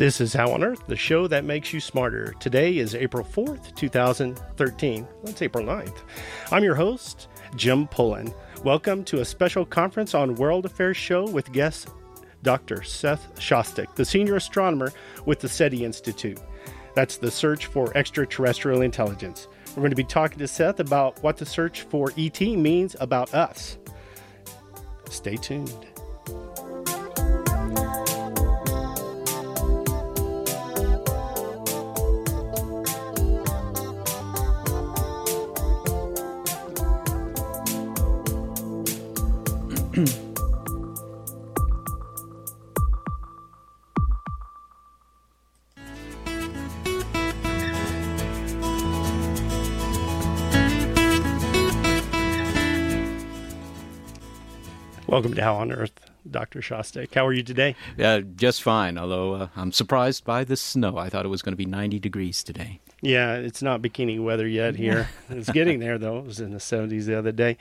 This is How on Earth, the show that makes you smarter. Today is April 4th, 2013. That's April 9th. I'm your host, Jim Pullen. Welcome to a special conference on World Affairs show with guest Dr. Seth Shostak, the senior astronomer with the SETI Institute. That's the search for extraterrestrial intelligence. We're going to be talking to Seth about what the search for ET means about us. Stay tuned. Welcome to How on Earth, Dr. Shostak. How are you today? Uh, just fine, although uh, I'm surprised by the snow. I thought it was going to be 90 degrees today. Yeah, it's not bikini weather yet here. it's getting there, though. It was in the 70s the other day.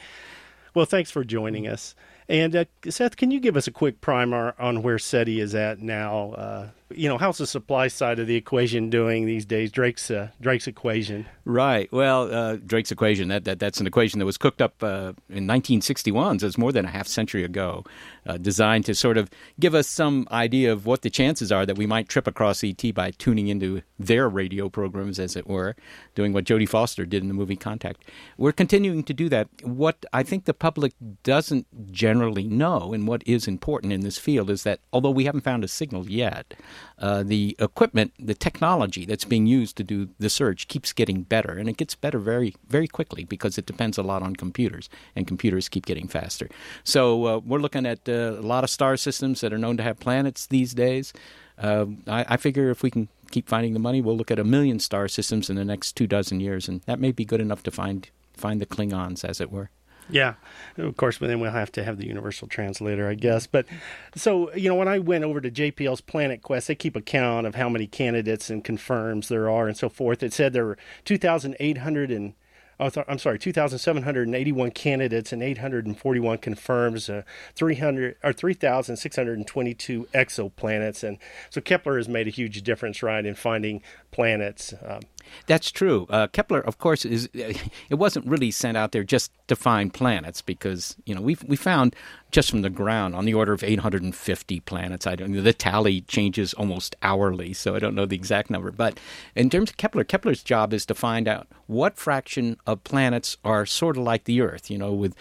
Well, thanks for joining us. And uh, Seth, can you give us a quick primer on where SETI is at now? You know, how's the supply side of the equation doing these days? Drake's uh, Drake's equation. Right. Well, uh, Drake's equation that, that that's an equation that was cooked up uh, in 1961, so it's more than a half century ago, uh, designed to sort of give us some idea of what the chances are that we might trip across ET by tuning into their radio programs, as it were, doing what Jodie Foster did in the movie Contact. We're continuing to do that. What I think the public doesn't generally know, and what is important in this field, is that although we haven't found a signal yet uh, the equipment, the technology that's being used to do the search keeps getting better, and it gets better very, very quickly because it depends a lot on computers, and computers keep getting faster. So uh, we're looking at uh, a lot of star systems that are known to have planets these days. Uh, I, I figure if we can keep finding the money, we'll look at a million star systems in the next two dozen years, and that may be good enough to find find the Klingons, as it were. Yeah, of course, but then we'll have to have the universal translator, I guess. But so, you know, when I went over to JPL's Planet Quest, they keep account of how many candidates and confirms there are and so forth. It said there were 2,800 and oh, th- I'm sorry, 2,781 candidates and 841 confirms, uh, 300 or 3,622 exoplanets, and so Kepler has made a huge difference, right, in finding planets. Um, that's true. Uh, Kepler, of course, is it wasn't really sent out there just to find planets because you know we we found just from the ground on the order of 850 planets. I don't the tally changes almost hourly, so I don't know the exact number. But in terms of Kepler, Kepler's job is to find out what fraction of planets are sort of like the Earth. You know, with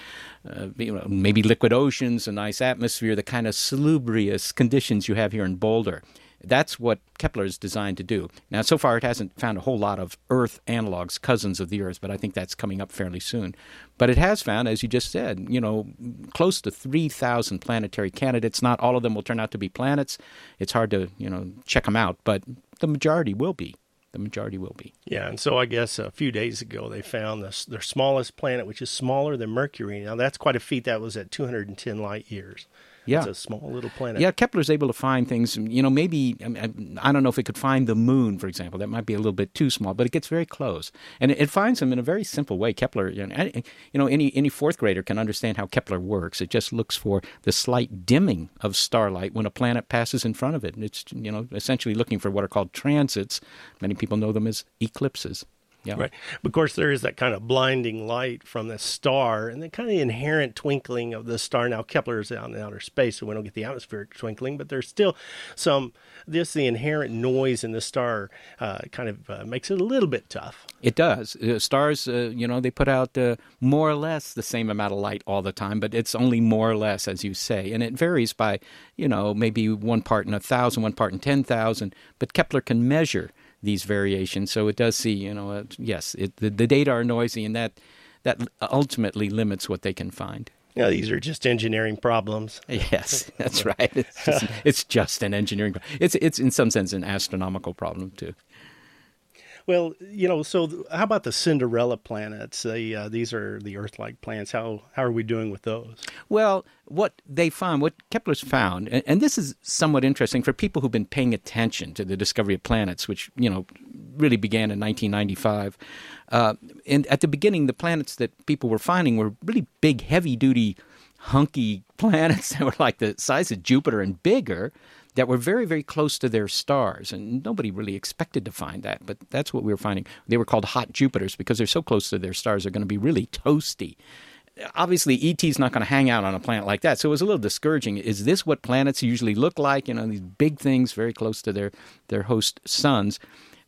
uh, you know, maybe liquid oceans, a nice atmosphere, the kind of salubrious conditions you have here in Boulder. That's what Kepler is designed to do. Now, so far, it hasn't found a whole lot of Earth analogs, cousins of the Earth, but I think that's coming up fairly soon. But it has found, as you just said, you know, close to 3,000 planetary candidates. Not all of them will turn out to be planets. It's hard to, you know, check them out, but the majority will be the majority will be. Yeah, and so I guess a few days ago they found this, their smallest planet, which is smaller than Mercury. Now that's quite a feat. That was at 210 light years. Yeah. It's a small little planet. Yeah, Kepler's able to find things. You know, maybe I, mean, I don't know if it could find the moon, for example. That might be a little bit too small, but it gets very close, and it, it finds them in a very simple way. Kepler, you know, you know, any any fourth grader can understand how Kepler works. It just looks for the slight dimming of starlight when a planet passes in front of it. And it's you know essentially looking for what are called transits. Many people know them as eclipses. Yeah. Right. Of course, there is that kind of blinding light from the star and the kind of inherent twinkling of the star. Now, Kepler is out in outer space, so we don't get the atmospheric twinkling, but there's still some, this, the inherent noise in the star uh, kind of uh, makes it a little bit tough. It does. Uh, stars, uh, you know, they put out uh, more or less the same amount of light all the time, but it's only more or less, as you say. And it varies by, you know, maybe one part in a thousand, one part in 10,000, but Kepler can measure these variations. So it does see, you know, uh, yes, it, the, the data are noisy, and that that ultimately limits what they can find. Yeah, these are just engineering problems. Yes, that's right. It's just, it's just an engineering. It's it's in some sense an astronomical problem too. Well, you know, so how about the Cinderella planets? They, uh, these are the Earth-like planets. How how are we doing with those? Well, what they found, what Kepler's found, and, and this is somewhat interesting for people who've been paying attention to the discovery of planets, which you know really began in 1995. Uh, and at the beginning, the planets that people were finding were really big, heavy-duty, hunky planets that were like the size of Jupiter and bigger that were very, very close to their stars. And nobody really expected to find that, but that's what we were finding. They were called hot Jupiters because they're so close to their stars, they're going to be really toasty obviously ET's not going to hang out on a planet like that. So it was a little discouraging. Is this what planets usually look like? You know, these big things very close to their their host suns.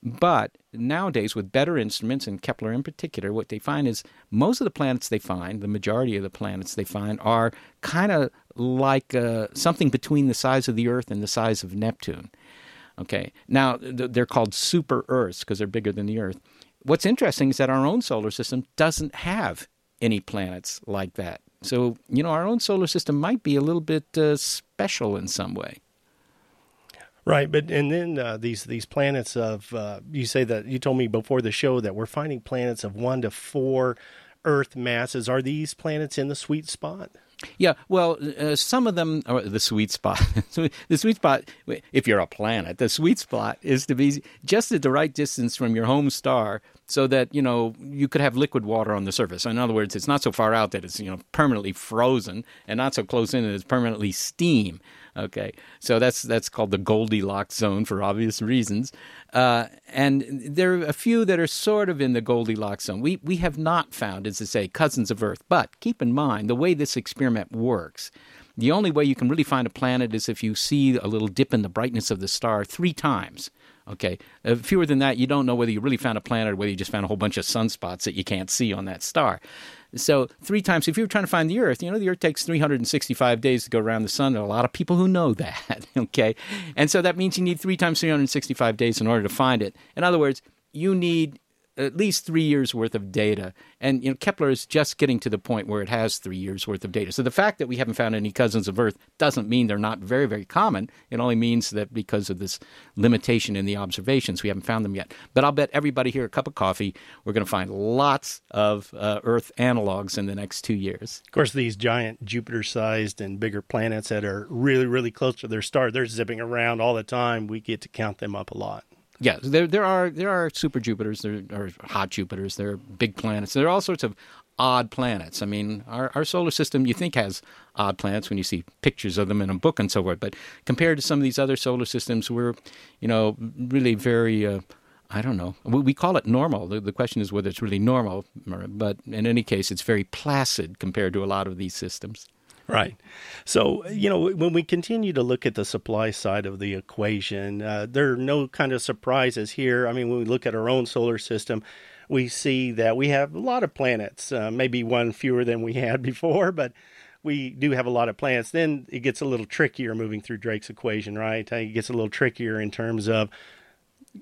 But nowadays, with better instruments, and Kepler in particular, what they find is most of the planets they find, the majority of the planets they find, are kind of like uh, something between the size of the Earth and the size of Neptune. Okay, now they're called super Earths because they're bigger than the Earth. What's interesting is that our own solar system doesn't have any planets like that. So, you know, our own solar system might be a little bit uh, special in some way. Right, but and then uh, these these planets of uh, you say that you told me before the show that we're finding planets of one to four Earth masses. Are these planets in the sweet spot? Yeah, well, uh, some of them are the sweet spot. the sweet spot, if you're a planet, the sweet spot is to be just at the right distance from your home star so that, you know, you could have liquid water on the surface. In other words, it's not so far out that it's, you know, permanently frozen and not so close in that it's permanently steam. Okay, so that's that's called the Goldilocks zone for obvious reasons, uh, and there are a few that are sort of in the Goldilocks zone. We we have not found, as to say, cousins of Earth. But keep in mind the way this experiment works. The only way you can really find a planet is if you see a little dip in the brightness of the star three times. Okay, uh, fewer than that, you don't know whether you really found a planet or whether you just found a whole bunch of sunspots that you can't see on that star. So three times, if you were trying to find the Earth, you know, the Earth takes 365 days to go around the sun. There are a lot of people who know that, okay? And so that means you need three times 365 days in order to find it. In other words, you need at least three years worth of data. And you know, Kepler is just getting to the point where it has three years worth of data. So the fact that we haven't found any cousins of Earth doesn't mean they're not very, very common. It only means that because of this limitation in the observations, we haven't found them yet. But I'll bet everybody here a cup of coffee, we're going to find lots of uh, Earth analogs in the next two years. Of course, these giant Jupiter-sized and bigger planets that are really, really close to their star, they're zipping around all the time. We get to count them up a lot. Yeah, there there are there are super Jupiters, there are hot Jupiters, there are big planets. There are all sorts of odd planets. I mean, our our solar system you think has odd planets when you see pictures of them in a book and so forth, but compared to some of these other solar systems, we're you know really very. Uh, I don't know. We, we call it normal. The, the question is whether it's really normal, but in any case, it's very placid compared to a lot of these systems. Right. So, you know, when we continue to look at the supply side of the equation, uh, there are no kind of surprises here. I mean, when we look at our own solar system, we see that we have a lot of planets, uh, maybe one fewer than we had before, but we do have a lot of planets. Then it gets a little trickier moving through Drake's equation, right? It gets a little trickier in terms of,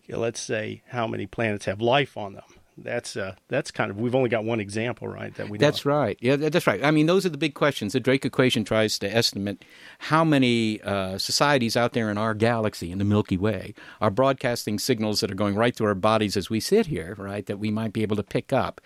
let's say, how many planets have life on them that's uh, that's kind of we've only got one example, right? That we. That's right. Yeah, that's right. I mean, those are the big questions. The Drake equation tries to estimate how many uh, societies out there in our galaxy, in the Milky Way, are broadcasting signals that are going right through our bodies as we sit here, right? That we might be able to pick up.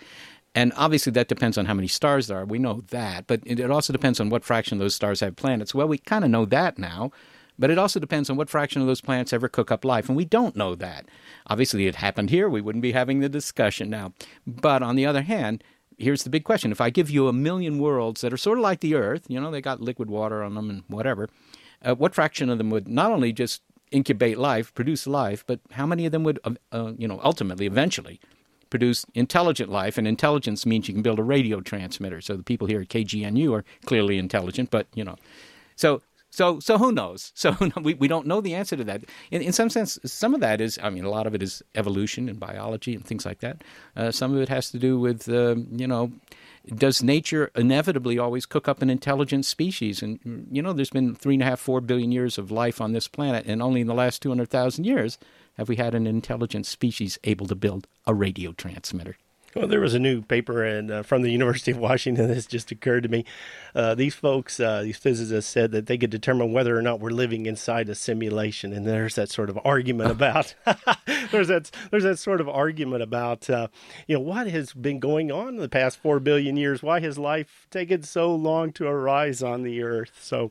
And obviously, that depends on how many stars there are. We know that, but it also depends on what fraction of those stars have planets. Well, we kind of know that now but it also depends on what fraction of those planets ever cook up life, and we don't know that. Obviously, it happened here, we wouldn't be having the discussion now. But on the other hand, here's the big question. If I give you a million worlds that are sort of like the Earth, you know, they got liquid water on them and whatever, uh, what fraction of them would not only just incubate life, produce life, but how many of them would, uh, uh you know, ultimately, eventually, produce intelligent life? And intelligence means you can build a radio transmitter. So the people here at KGNU are clearly intelligent, but, you know. So so, so who knows? So we, we don't know the answer to that. In, in some sense, some of that is, I mean, a lot of it is evolution and biology and things like that. Uh, some of it has to do with, uh, you know, does nature inevitably always cook up an intelligent species? And, you know, there's been three and a half, four billion years of life on this planet, and only in the last 200,000 years have we had an intelligent species able to build a radio transmitter. Well, there was a new paper and uh, from the University of Washington. This just occurred to me. Uh, these folks, uh, these physicists, said that they could determine whether or not we're living inside a simulation. And there's that sort of argument about there's that there's that sort of argument about uh, you know what has been going on in the past four billion years. Why has life taken so long to arise on the Earth? So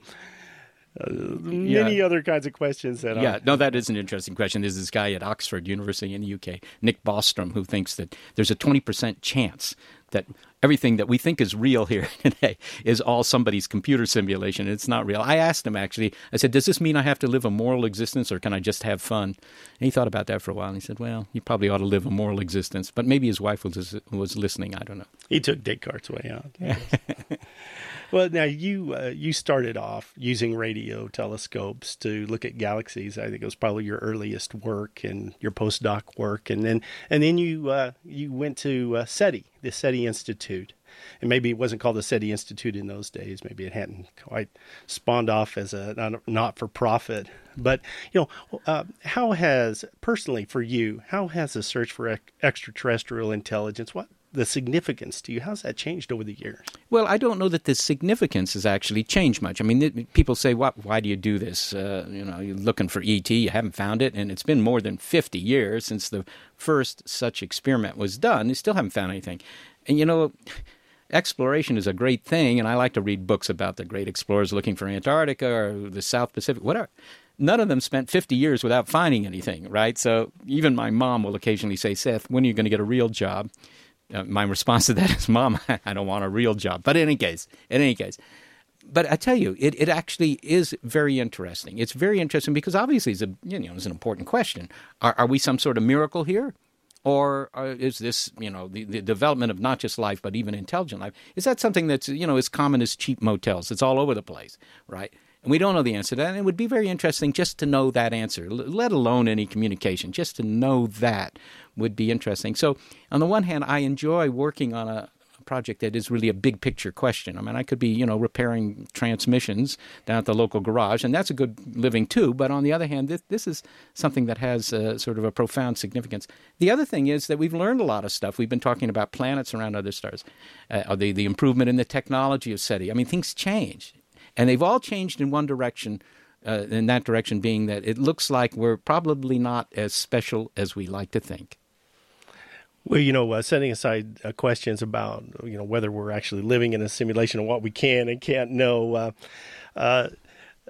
uh, many yeah. other kinds of questions that yeah no that is an interesting question there's this guy at oxford university in the uk nick bostrom who thinks that there's a 20% chance that everything that we think is real here today is all somebody's computer simulation. It's not real. I asked him actually. I said, "Does this mean I have to live a moral existence, or can I just have fun?" And he thought about that for a while. And he said, "Well, you probably ought to live a moral existence, but maybe his wife was was listening. I don't know." He took Descartes' way out. well, now you uh, you started off using radio telescopes to look at galaxies. I think it was probably your earliest work and your postdoc work, and then and then you uh, you went to uh, SETI, the SETI Institute, and maybe it wasn't called the SETI Institute in those days. Maybe it hadn't quite spawned off as a not for profit. But you know, uh, how has personally for you, how has the search for extraterrestrial intelligence what the significance to you? How's that changed over the years? Well, I don't know that the significance has actually changed much. I mean, people say, "Why, why do you do this? Uh, you know, you're looking for ET, you haven't found it, and it's been more than 50 years since the first such experiment was done. You still haven't found anything." And you know, exploration is a great thing, and I like to read books about the great explorers looking for Antarctica or the South Pacific, whatever none of them spent 50 years without finding anything, right? So even my mom will occasionally say, Seth, when are you going to get a real job? Uh, my response to that is, "Mom, I don't want a real job." But in any case, in any case, but I tell you, it, it actually is very interesting. It's very interesting because obviously it's a you know it's an important question. Are, are we some sort of miracle here, or uh, is this you know the, the development of not just life but even intelligent life? Is that something that's you know as common as cheap motels? It's all over the place, right? And we don't know the answer to that. And it would be very interesting just to know that answer, let alone any communication, just to know that would be interesting. So, on the one hand, I enjoy working on a, project that is really a big picture question. I mean, I could be, you know, repairing transmissions down at the local garage, and that's a good living too. But on the other hand, this, this is something that has uh, sort of a profound significance. The other thing is that we've learned a lot of stuff. We've been talking about planets around other stars, uh, the the improvement in the technology of SETI. I mean, things change, and they've all changed in one direction. Uh, in that direction, being that it looks like we're probably not as special as we like to think. Well, you know, uh, setting aside uh, questions about you know whether we're actually living in a simulation and what we can and can't know, uh, uh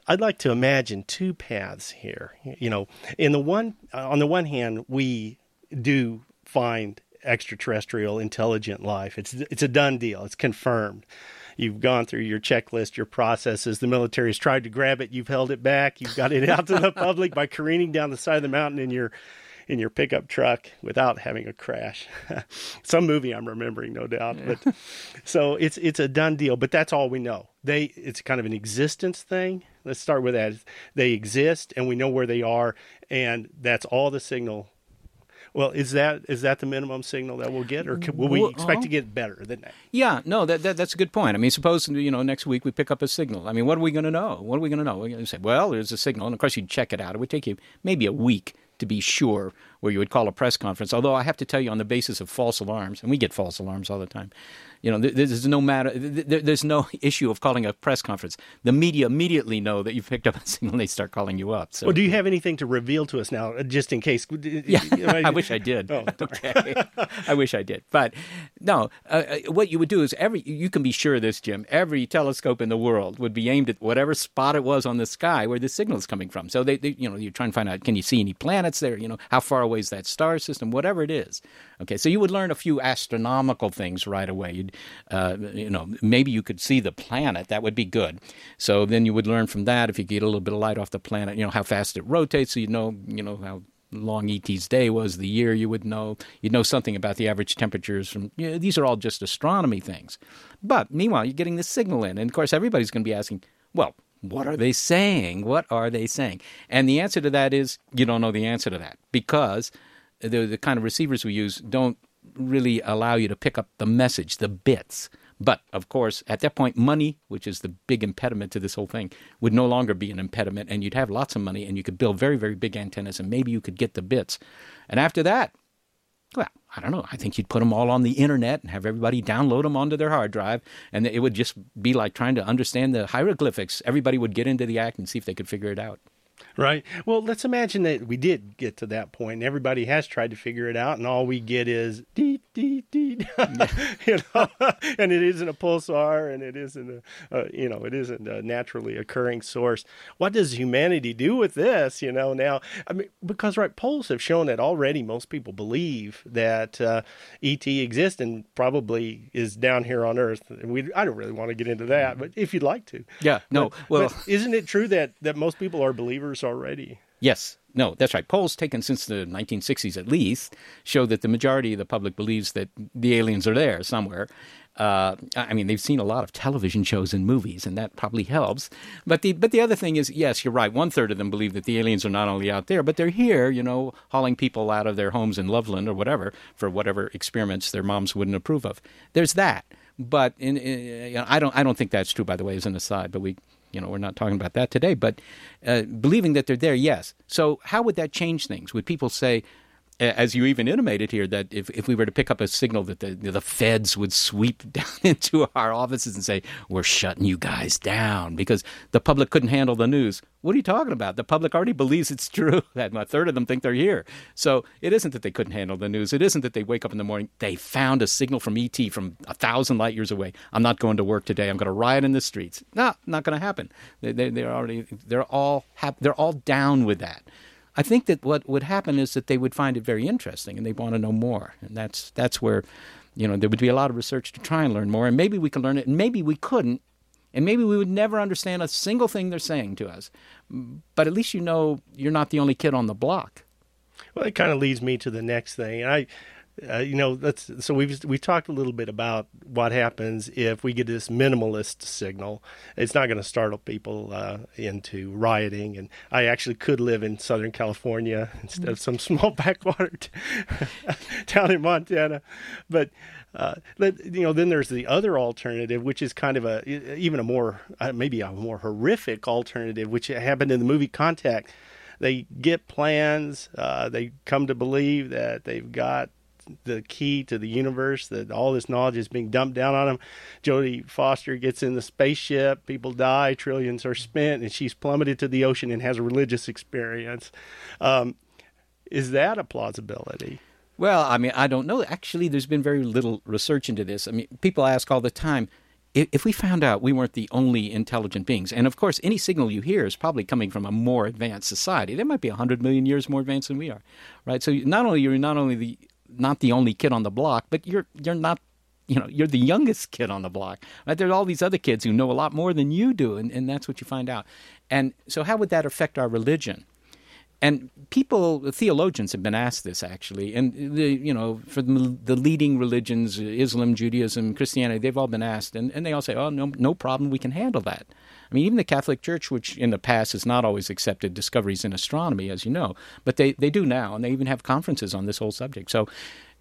I'd like to imagine two paths here. You know, in the one on the one hand, we do find extraterrestrial intelligent life. It's it's a done deal. It's confirmed. You've gone through your checklist, your processes. The military's tried to grab it. You've held it back. You've got it out to the public by careening down the side of the mountain in your in your pickup truck without having a crash. Some movie I'm remembering, no doubt. Yeah. But so it's it's a done deal. But that's all we know. They it's kind of an existence thing. Let's start with that. They exist, and we know where they are, and that's all the signal well, is that is that the minimum signal that we'll get, or can, will we expect to uh-huh. get better than that? Yeah, no, that, that, that's a good point. I mean, suppose you know next week we pick up a signal. I mean, what are we going to know? What are we going to know? We're going to say, well, there's a signal, and of course you check it out. It would take you maybe a week to be sure where you would call a press conference. Although I have to tell you, on the basis of false alarms, and we get false alarms all the time, you know, there's no matter, there's no issue of calling a press conference. The media immediately know that you've picked up a signal, and they start calling you up. So, well, do you have anything to reveal to us now, uh, just in case? Yeah, I wish I did. Oh, okay, I wish I did. But no, uh, uh, what you would do is every you can be sure of this, Jim. Every telescope in the world would be aimed at whatever spot it was on the sky where the signal is coming from. So they, they you know, you try and find out, can you see any planets there? You know, how far away is that star system? Whatever it is. Okay, so you would learn a few astronomical things right away. You'd, uh, you know, maybe you could see the planet. That would be good. So then you would learn from that if you get a little bit of light off the planet. You know how fast it rotates, so you know, you know how long ET's day was, the year you would know. You'd know something about the average temperatures from. You know, these are all just astronomy things. But meanwhile, you're getting the signal in, and of course, everybody's going to be asking, well. What are they saying? What are they saying? And the answer to that is you don't know the answer to that because the, the kind of receivers we use don't really allow you to pick up the message, the bits. But of course, at that point, money, which is the big impediment to this whole thing, would no longer be an impediment, and you'd have lots of money, and you could build very, very big antennas, and maybe you could get the bits. And after that, well, I don't know. I think you'd put them all on the internet and have everybody download them onto their hard drive, and it would just be like trying to understand the hieroglyphics. Everybody would get into the act and see if they could figure it out. Right. Well, let's imagine that we did get to that point and everybody has tried to figure it out and all we get is dee dee, dee, you know, and it isn't a pulsar, and it isn't a, uh, you know, it isn't a naturally occurring source. What does humanity do with this? You know, now, I mean, because right, polls have shown that already most people believe that uh, ET exists and probably is down here on Earth. And we, I don't really want to get into that, but if you'd like to, yeah, no, but, well, but isn't it true that that most people are believers already? Yes, no, that's right. Polls taken since the 1960s at least show that the majority of the public believes that the aliens are there somewhere. Uh, I mean, they've seen a lot of television shows and movies, and that probably helps. But the but the other thing is, yes, you're right. One third of them believe that the aliens are not only out there, but they're here. You know, hauling people out of their homes in Loveland or whatever for whatever experiments their moms wouldn't approve of. There's that. But in, in, I don't I don't think that's true. By the way, as an aside, but we you know, we're not talking about that today, but uh, believing that they're there, yes. So, how would that change things? Would people say, as you even intimated here, that if, if we were to pick up a signal that the the feds would sweep down into our offices and say we're shutting you guys down because the public couldn't handle the news. What are you talking about? The public already believes it's true. That a third of them think they're here. So it isn't that they couldn't handle the news. It isn't that they wake up in the morning. They found a signal from ET from a thousand light years away. I'm not going to work today. I'm going to riot in the streets. No, not going to happen. They, they, they're already they're all they're all down with that. I think that what would happen is that they would find it very interesting and they want to know more. And that's that's where, you know, there would be a lot of research to try and learn more. And maybe we could learn it, and maybe we couldn't, and maybe we would never understand a single thing they're saying to us. But at least you know you're not the only kid on the block. Well, it kind of leads me to the next thing. I uh, you know, so we've we talked a little bit about what happens if we get this minimalist signal. It's not going to startle people uh, into rioting, and I actually could live in Southern California instead of some small backwater t- town in Montana, but. Uh, you know, then there's the other alternative, which is kind of a even a more uh, maybe a more horrific alternative, which happened in the movie Contact. They get plans. Uh, they come to believe that they've got the key to the universe, that all this knowledge is being dumped down on them. Jodie Foster gets in the spaceship, people die, trillions are spent, and she's plummeted to the ocean and has a religious experience. Um, is that a plausibility? Well, I mean, I don't know. Actually, there's been very little research into this. I mean, people ask all the time, if we found out we weren't the only intelligent beings, and of course, any signal you hear is probably coming from a more advanced society. They might be 100 million years more advanced than we are, right? So not only you're not only the not the only kid on the block, but you're you're not you know you're the youngest kid on the block right? There's all these other kids who know a lot more than you do and, and that's what you find out. And so how would that affect our religion? And people theologians have been asked this actually and the you know for the, the leading religions islam judaism christianity they've all been asked and, and they all say oh no no problem we can handle that I mean, even the Catholic Church, which in the past has not always accepted discoveries in astronomy, as you know, but they, they do now, and they even have conferences on this whole subject. So,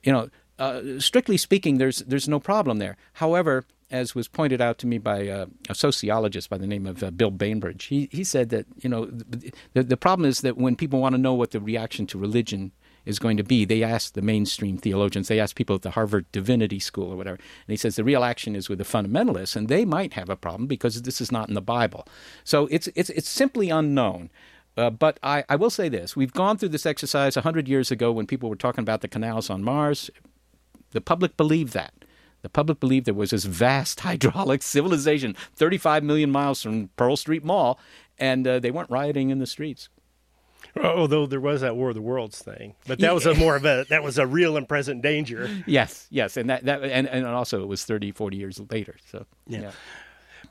you know, uh, strictly speaking, there's there's no problem there. However, as was pointed out to me by uh, a sociologist by the name of uh, Bill Bainbridge, he he said that you know the the problem is that when people want to know what the reaction to religion is going to be. They ask the mainstream theologians, they ask people at the Harvard Divinity School or whatever, and he says the real action is with the fundamentalists, and they might have a problem because this is not in the Bible. So it's it's it's simply unknown. Uh, but I, I will say this: we've gone through this exercise hundred years ago when people were talking about the canals on Mars. The public believed that. The public believed there was this vast hydraulic civilization 35 million miles from Pearl Street Mall, and uh, they weren't rioting in the streets. Although there was that War of the Worlds thing, but that was a more of a that was a real and present danger. Yes, yes, and that that and, and also it was 30, 40 years later. So yeah. yeah.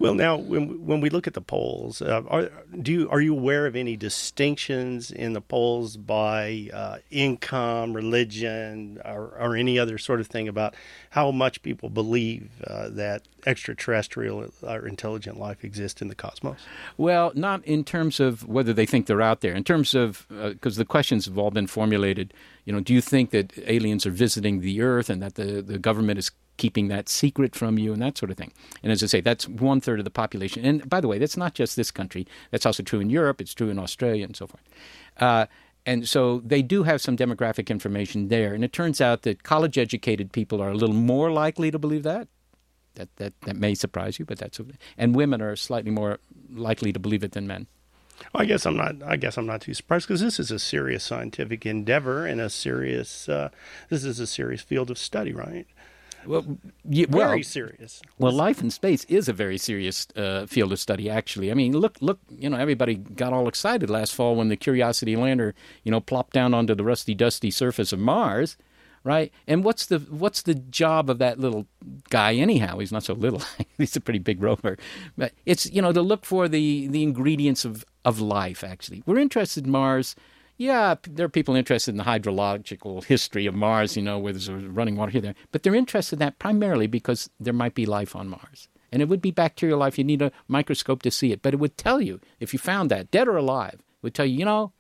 Well, now when when we look at the polls, uh, are do you are you aware of any distinctions in the polls by uh, income, religion, or, or, any other sort of thing about how much people believe uh, that extraterrestrial or intelligent life exists in the cosmos? Well, not in terms of whether they think they're out there. In terms of because uh, the questions have all been formulated. You know, do you think that aliens are visiting the Earth and that the the government is keeping that secret from you and that sort of thing. And as I say, that's one third of the population. And by the way, that's not just this country. That's also true in Europe. It's true in Australia and so forth. Uh, and so they do have some demographic information there. And it turns out that college educated people are a little more likely to believe that. That, that, that may surprise you, but that's and women are slightly more likely to believe it than men. Well, I guess I'm not. I guess I'm not too surprised because this is a serious scientific endeavor and a serious. Uh, this is a serious field of study, right? Well, yeah, Very serious. Well, life in space is a very serious uh, field of study. Actually, I mean, look, look. You know, everybody got all excited last fall when the Curiosity lander, you know, plopped down onto the rusty, dusty surface of Mars, right? And what's the what's the job of that little guy anyhow? He's not so little. He's a pretty big rover. But it's you know to look for the the ingredients of of life. Actually, we're interested in Mars. Yeah, there are people interested in the hydrological history of Mars, you know, where there's running water here, there. But they're interested in that primarily because there might be life on Mars. And it would be bacterial life. You need a microscope to see it. But it would tell you, if you found that, dead or alive, it would tell you, you know,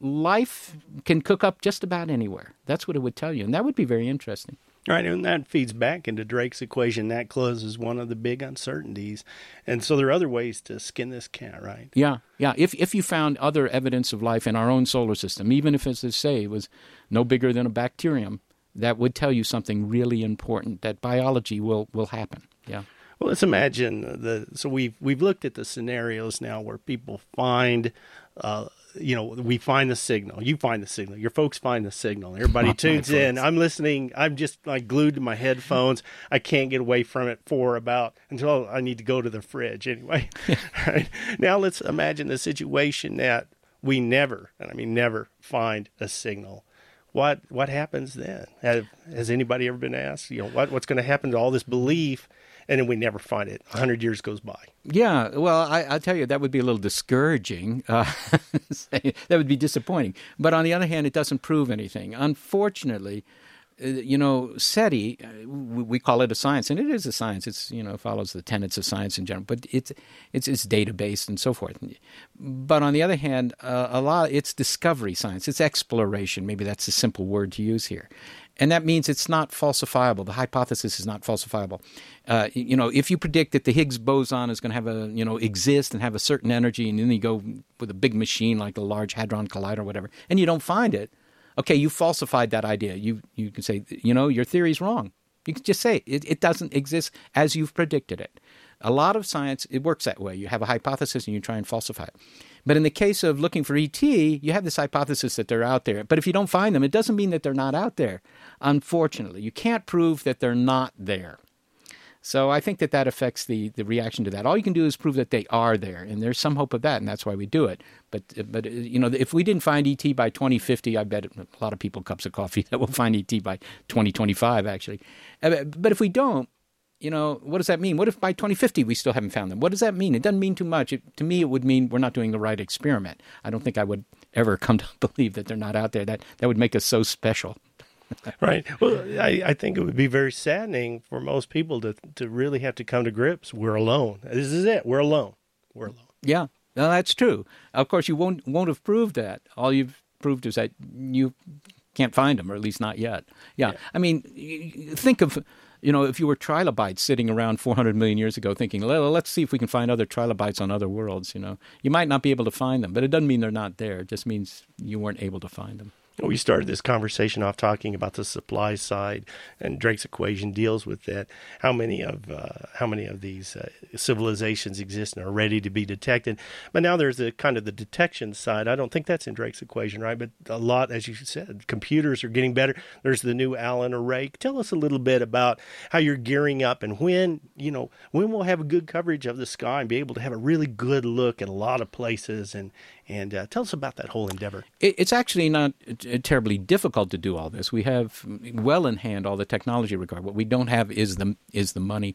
life can cook up just about anywhere. That's what it would tell you. And that would be very interesting. Right, and that feeds back into Drake's equation. That closes one of the big uncertainties, and so there are other ways to skin this cat, right? Yeah, yeah. If if you found other evidence of life in our own solar system, even if, as they say, it was no bigger than a bacterium, that would tell you something really important. That biology will will happen. Yeah. Well, let's imagine the. So we've we've looked at the scenarios now where people find, uh, you know, we find the signal. You find the signal. Your folks find the signal. Everybody tunes in. I'm listening. I'm just like glued to my headphones. I can't get away from it for about until I need to go to the fridge anyway. right now, let's imagine the situation that we never, and I mean never, find a signal. What what happens then? Have, has anybody ever been asked? You know, what what's going to happen to all this belief? And then we never find it. A hundred years goes by. Yeah, well, I, I tell you, that would be a little discouraging. Uh, that would be disappointing. But on the other hand, it doesn't prove anything. Unfortunately, you know, SETI, uh, we we call it a science, and it is a science. It's you know follows the tenets of science in general, but it's it's it's data based and so forth. But on the other hand, uh, a lot it's discovery science. It's exploration. Maybe that's a simple word to use here. And that means it's not falsifiable. The hypothesis is not falsifiable. Uh, you know, if you predict that the Higgs boson is going to have a, you know, exist and have a certain energy, and then you go with a big machine like the Large Hadron Collider or whatever, and you don't find it, okay, you falsified that idea. You you can say, you know, your theory's wrong. You can just say it, it doesn't exist as you've predicted it. A lot of science, it works that way. You have a hypothesis and you try and falsify it. But in the case of looking for ET, you have this hypothesis that they're out there. But if you don't find them, it doesn't mean that they're not out there. Unfortunately, you can't prove that they're not there. So I think that that affects the, the reaction to that. All you can do is prove that they are there, and there's some hope of that, and that's why we do it. But but uh, you know, if we didn't find ET by 2050, I bet a lot of people cups of coffee that we'll find ET by 2025, actually. Uh, But if we don't, you know, what does that mean? What if by 2050 we still haven't found them? What does that mean? It doesn't mean too much. It, to me, it would mean we're not doing the right experiment. I don't think I would ever come to believe that they're not out there. That that would make us so special. Right. Well, I, I think it would be very saddening for most people to to really have to come to grips. We're alone. This is it. We're alone. We're alone. Yeah, no, that's true. Of course, you won't won't have proved that. All you've proved is that you can't find them, or at least not yet. Yeah, Yeah. I mean, think of you know if you were trilobites sitting around 400 million years ago, thinking, well, let's see if we can find other trilobites on other worlds. You know, you might not be able to find them, but it doesn't mean they're not there. It just means you weren't able to find them. We started this conversation off talking about the supply side, and Drake's equation deals with that. How many of uh, how many of these uh, civilizations exist and are ready to be detected? But now there's the kind of the detection side. I don't think that's in Drake's equation, right? But a lot, as you said, computers are getting better. There's the new Allen array. Tell us a little bit about how you're gearing up and when you know when we'll have a good coverage of the sky and be able to have a really good look at a lot of places and and uh, tell us about that whole endeavor. It, it's actually not uh, terribly difficult to do all this. We have well in hand all the technology required. What we don't have is the is the money.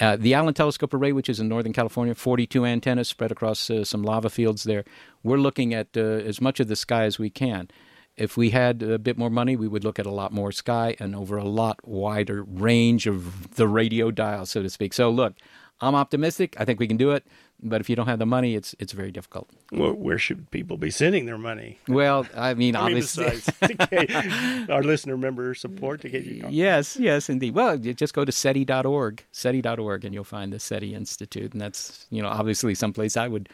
Uh, the Allen Telescope Array, which is in Northern California, 42 antennas spread across uh, some lava fields there. We're looking at uh, as much of the sky as we can. If we had a bit more money, we would look at a lot more sky and over a lot wider range of the radio dial, so to speak. So, look, I'm optimistic. I think we can do it. But if you don't have the money, it's it's very difficult. Where, where should people be sending their money? Well, I mean, I mean, obviously. besides our listener member support to get you. Going. Yes, yes, indeed. Well, just go to SETI.org, SETI.org, and you'll find the SETI Institute. And that's, you know, obviously someplace I would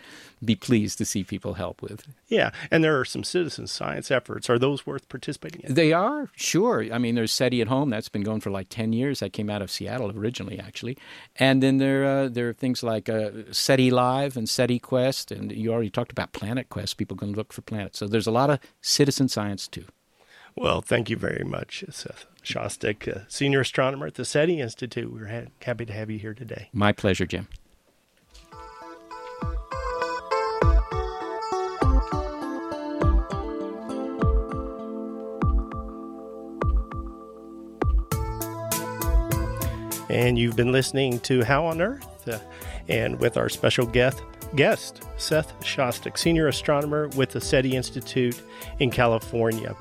be pleased to see people help with. Yeah, and there are some citizen science efforts. Are those worth participating in? They are, sure. I mean, there's SETI at Home. That's been going for like 10 years. That came out of Seattle originally, actually. And then there, uh, there are things like uh, SETI Live and SETI Quest, and you already talked about Planet Quest. People can look for planets. So there's a lot of citizen science too. Well, thank you very much, Seth Shostak, uh, senior astronomer at the SETI Institute. We're ha- happy to have you here today. My pleasure, Jim. And you've been listening to How on Uh, and with our special guest, guest Seth Shostak, senior astronomer with the SETI Institute in California.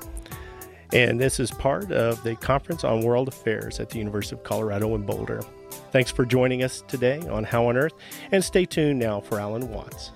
And this is part of the Conference on World Affairs at the University of Colorado in Boulder. Thanks for joining us today on How on Earth, and stay tuned now for Alan Watts.